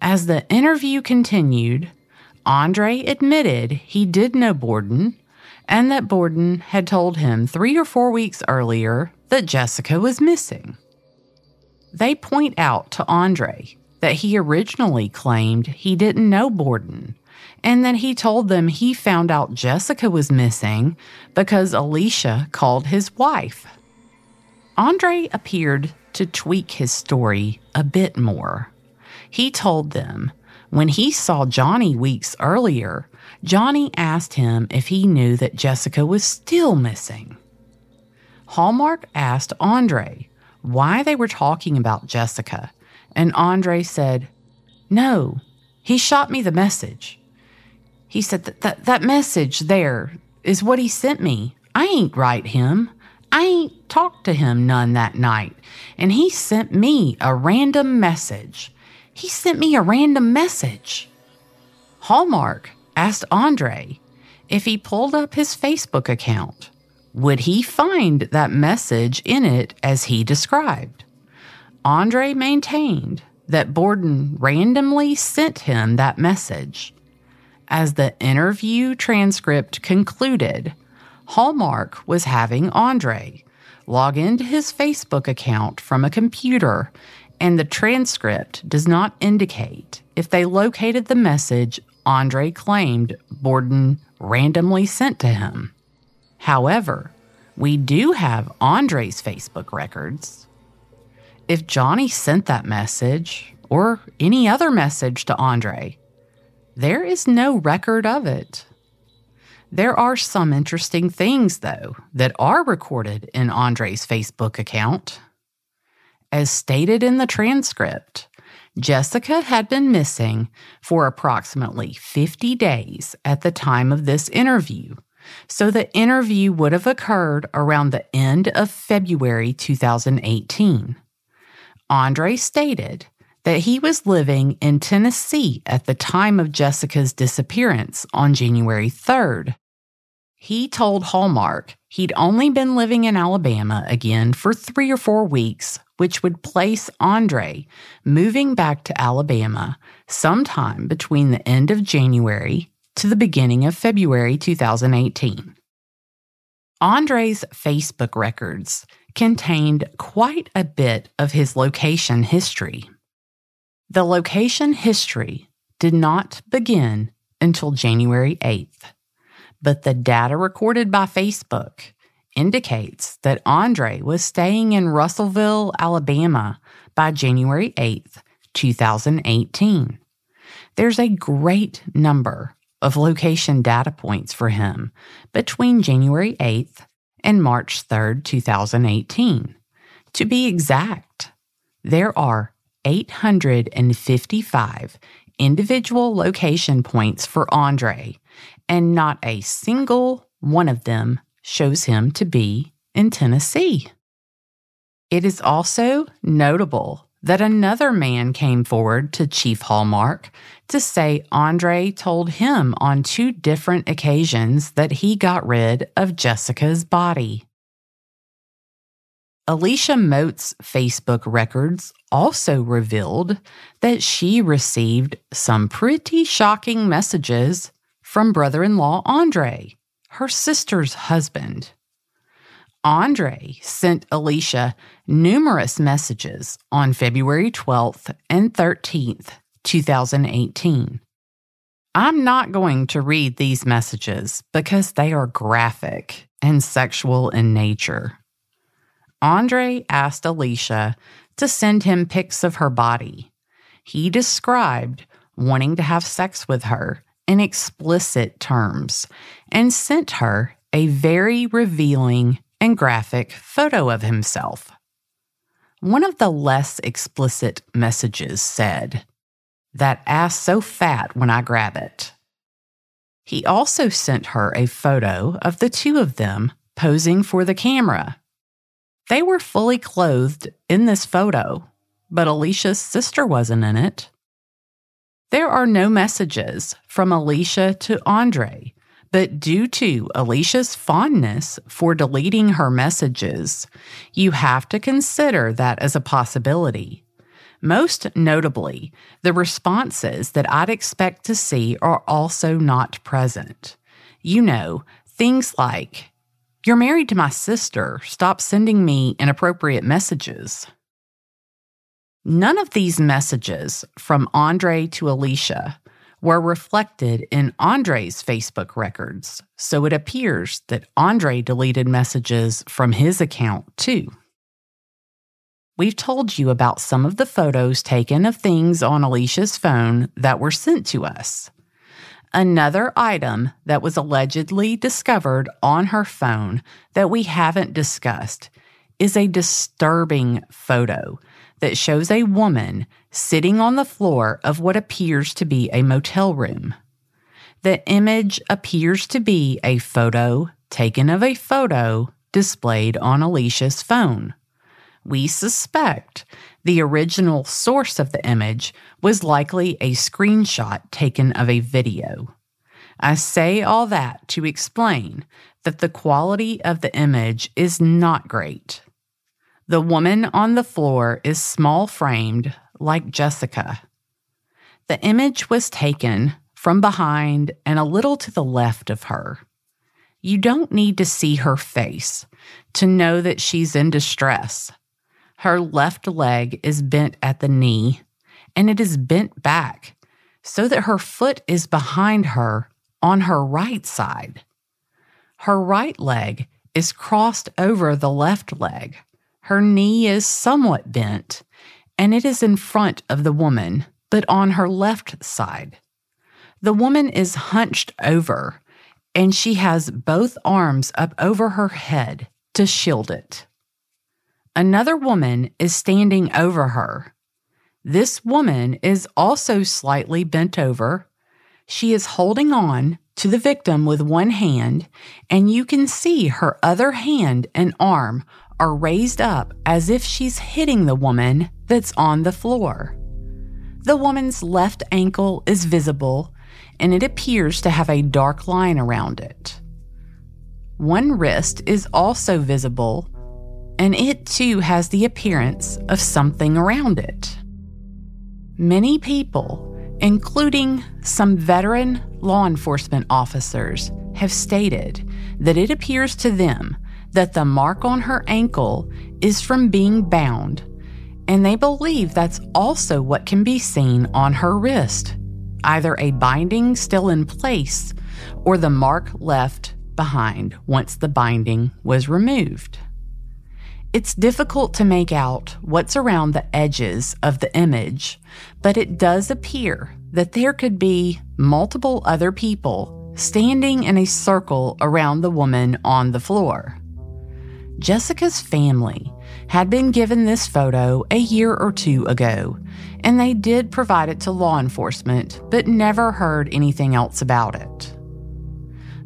As the interview continued, Andre admitted he did know Borden and that Borden had told him three or four weeks earlier that Jessica was missing. They point out to Andre that he originally claimed he didn't know Borden and that he told them he found out Jessica was missing because Alicia called his wife. Andre appeared to tweak his story a bit more. He told them when he saw Johnny weeks earlier, Johnny asked him if he knew that Jessica was still missing. Hallmark asked Andre why they were talking about Jessica, and Andre said, No, he shot me the message. He said that, that message there is what he sent me. I ain't write him. I ain't talked to him none that night, and he sent me a random message. He sent me a random message. Hallmark asked Andre if he pulled up his Facebook account, would he find that message in it as he described? Andre maintained that Borden randomly sent him that message. As the interview transcript concluded, Hallmark was having Andre log into his Facebook account from a computer, and the transcript does not indicate if they located the message Andre claimed Borden randomly sent to him. However, we do have Andre's Facebook records. If Johnny sent that message or any other message to Andre, there is no record of it. There are some interesting things, though, that are recorded in Andre's Facebook account. As stated in the transcript, Jessica had been missing for approximately 50 days at the time of this interview, so the interview would have occurred around the end of February 2018. Andre stated that he was living in Tennessee at the time of Jessica's disappearance on January 3rd. He told Hallmark he'd only been living in Alabama again for three or four weeks, which would place Andre moving back to Alabama sometime between the end of January to the beginning of February 2018. Andre's Facebook records contained quite a bit of his location history. The location history did not begin until January 8th but the data recorded by Facebook indicates that Andre was staying in Russellville, Alabama by January 8th, 2018. There's a great number of location data points for him between January 8th and March 3rd, 2018. To be exact, there are 855 individual location points for Andre and not a single one of them shows him to be in Tennessee. It is also notable that another man came forward to Chief Hallmark to say Andre told him on two different occasions that he got rid of Jessica's body. Alicia Moats' Facebook records also revealed that she received some pretty shocking messages from brother in law Andre, her sister's husband. Andre sent Alicia numerous messages on February 12th and 13th, 2018. I'm not going to read these messages because they are graphic and sexual in nature. Andre asked Alicia to send him pics of her body. He described wanting to have sex with her in explicit terms and sent her a very revealing and graphic photo of himself. One of the less explicit messages said, That ass so fat when I grab it. He also sent her a photo of the two of them posing for the camera. They were fully clothed in this photo, but Alicia's sister wasn't in it. There are no messages from Alicia to Andre, but due to Alicia's fondness for deleting her messages, you have to consider that as a possibility. Most notably, the responses that I'd expect to see are also not present. You know, things like, You're married to my sister, stop sending me inappropriate messages. None of these messages from Andre to Alicia were reflected in Andre's Facebook records, so it appears that Andre deleted messages from his account too. We've told you about some of the photos taken of things on Alicia's phone that were sent to us. Another item that was allegedly discovered on her phone that we haven't discussed is a disturbing photo that shows a woman sitting on the floor of what appears to be a motel room. The image appears to be a photo taken of a photo displayed on Alicia's phone. We suspect the original source of the image was likely a screenshot taken of a video. I say all that to explain that the quality of the image is not great. The woman on the floor is small framed, like Jessica. The image was taken from behind and a little to the left of her. You don't need to see her face to know that she's in distress. Her left leg is bent at the knee and it is bent back so that her foot is behind her on her right side. Her right leg is crossed over the left leg. Her knee is somewhat bent and it is in front of the woman, but on her left side. The woman is hunched over and she has both arms up over her head to shield it. Another woman is standing over her. This woman is also slightly bent over. She is holding on to the victim with one hand, and you can see her other hand and arm are raised up as if she's hitting the woman that's on the floor. The woman's left ankle is visible, and it appears to have a dark line around it. One wrist is also visible, and it too has the appearance of something around it. Many people, including some veteran law enforcement officers, have stated that it appears to them that the mark on her ankle is from being bound, and they believe that's also what can be seen on her wrist either a binding still in place or the mark left behind once the binding was removed. It's difficult to make out what's around the edges of the image, but it does appear that there could be multiple other people standing in a circle around the woman on the floor. Jessica's family had been given this photo a year or two ago, and they did provide it to law enforcement, but never heard anything else about it.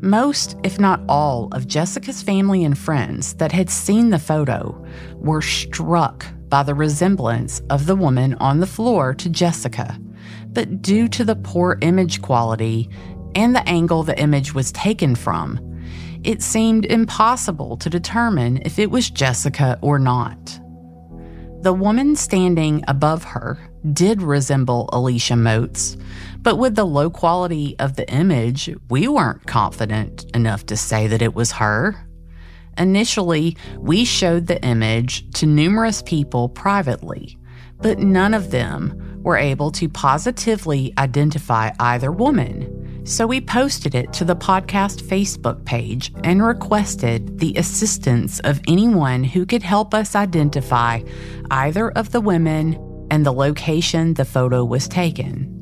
Most, if not all, of Jessica's family and friends that had seen the photo were struck by the resemblance of the woman on the floor to Jessica. But due to the poor image quality and the angle the image was taken from, it seemed impossible to determine if it was Jessica or not. The woman standing above her did resemble Alicia Moats, but with the low quality of the image, we weren't confident enough to say that it was her. Initially, we showed the image to numerous people privately, but none of them were able to positively identify either woman. So we posted it to the podcast Facebook page and requested the assistance of anyone who could help us identify either of the women and the location the photo was taken.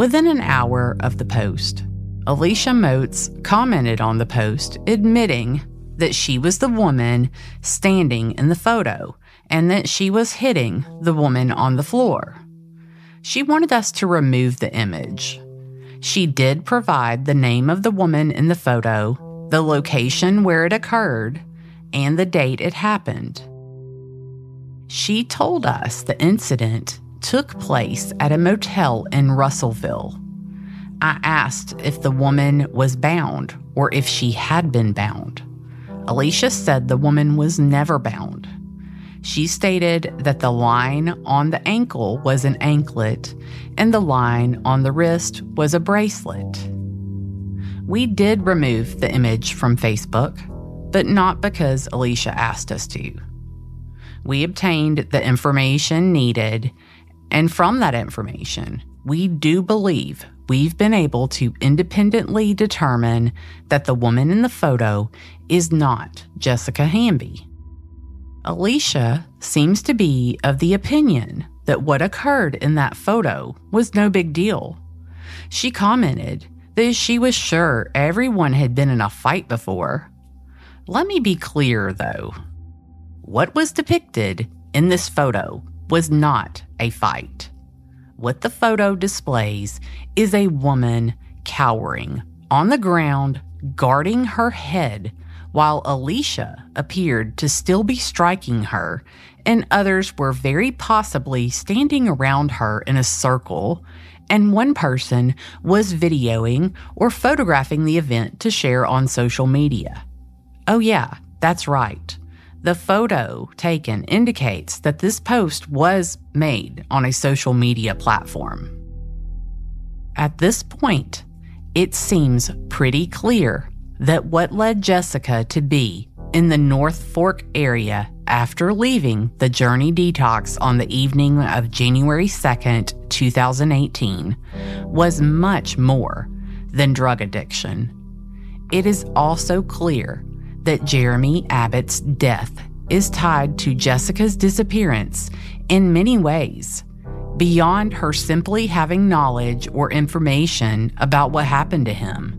Within an hour of the post, Alicia Moats commented on the post, admitting that she was the woman standing in the photo and that she was hitting the woman on the floor. She wanted us to remove the image. She did provide the name of the woman in the photo, the location where it occurred, and the date it happened. She told us the incident took place at a motel in Russellville. I asked if the woman was bound or if she had been bound. Alicia said the woman was never bound. She stated that the line on the ankle was an anklet and the line on the wrist was a bracelet. We did remove the image from Facebook, but not because Alicia asked us to. We obtained the information needed, and from that information, we do believe we've been able to independently determine that the woman in the photo is not Jessica Hamby. Alicia seems to be of the opinion that what occurred in that photo was no big deal. She commented that she was sure everyone had been in a fight before. Let me be clear, though. What was depicted in this photo was not a fight. What the photo displays is a woman cowering on the ground, guarding her head while Alicia appeared to still be striking her, and others were very possibly standing around her in a circle, and one person was videoing or photographing the event to share on social media. Oh, yeah, that's right. The photo taken indicates that this post was made on a social media platform. At this point, it seems pretty clear that what led Jessica to be in the North Fork area after leaving the Journey Detox on the evening of January 2nd, 2018, was much more than drug addiction. It is also clear that Jeremy Abbott's death is tied to Jessica's disappearance in many ways, beyond her simply having knowledge or information about what happened to him.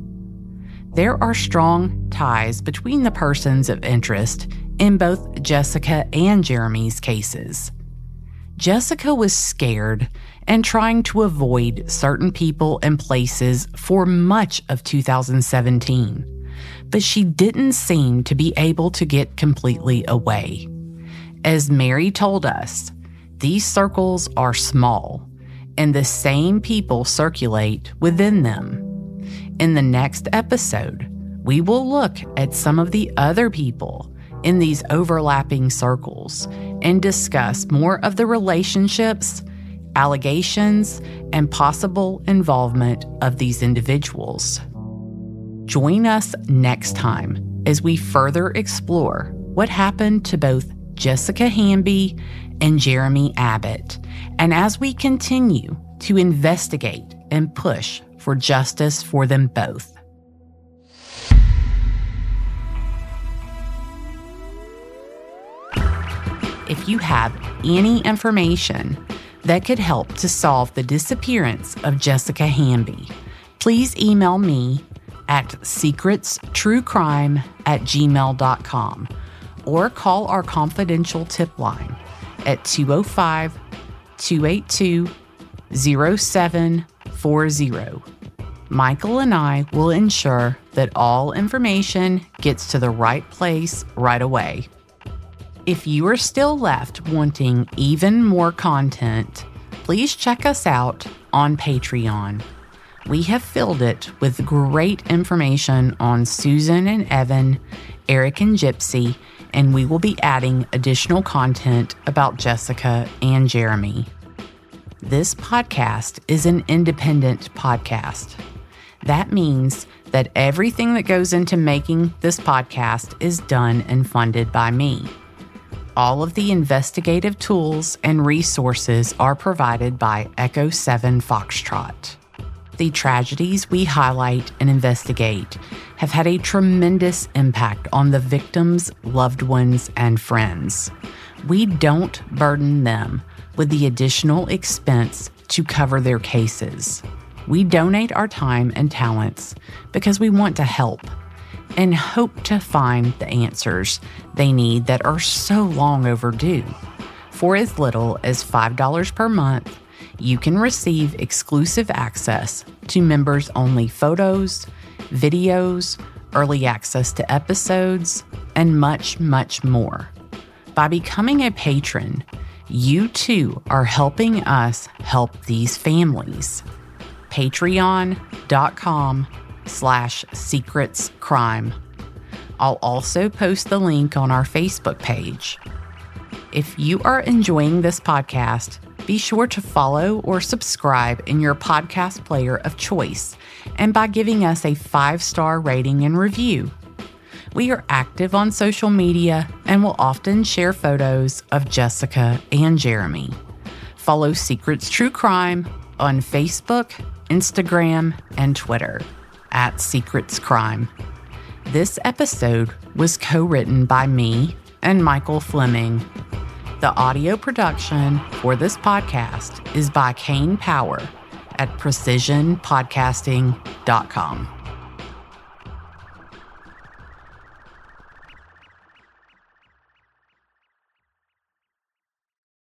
There are strong ties between the persons of interest in both Jessica and Jeremy's cases. Jessica was scared and trying to avoid certain people and places for much of 2017 but she didn't seem to be able to get completely away. As Mary told us, these circles are small, and the same people circulate within them. In the next episode, we will look at some of the other people in these overlapping circles and discuss more of the relationships, allegations, and possible involvement of these individuals. Join us next time as we further explore what happened to both Jessica Hamby and Jeremy Abbott, and as we continue to investigate and push for justice for them both. If you have any information that could help to solve the disappearance of Jessica Hamby, please email me at secretstruecrime at gmail.com or call our confidential tip line at 205 282 0740. Michael and I will ensure that all information gets to the right place right away. If you are still left wanting even more content, please check us out on Patreon we have filled it with great information on Susan and Evan, Eric and Gypsy, and we will be adding additional content about Jessica and Jeremy. This podcast is an independent podcast. That means that everything that goes into making this podcast is done and funded by me. All of the investigative tools and resources are provided by Echo 7 Foxtrot the tragedies we highlight and investigate have had a tremendous impact on the victims, loved ones, and friends. We don't burden them with the additional expense to cover their cases. We donate our time and talents because we want to help and hope to find the answers they need that are so long overdue. For as little as $5 per month, you can receive exclusive access to members only photos, videos, early access to episodes, and much, much more. By becoming a patron, you too are helping us help these families. Patreon.com slash secrets crime. I'll also post the link on our Facebook page. If you are enjoying this podcast, be sure to follow or subscribe in your podcast player of choice and by giving us a five star rating and review. We are active on social media and will often share photos of Jessica and Jeremy. Follow Secrets True Crime on Facebook, Instagram, and Twitter at Secrets Crime. This episode was co written by me and Michael Fleming the audio production for this podcast is by Kane Power at precisionpodcasting.com.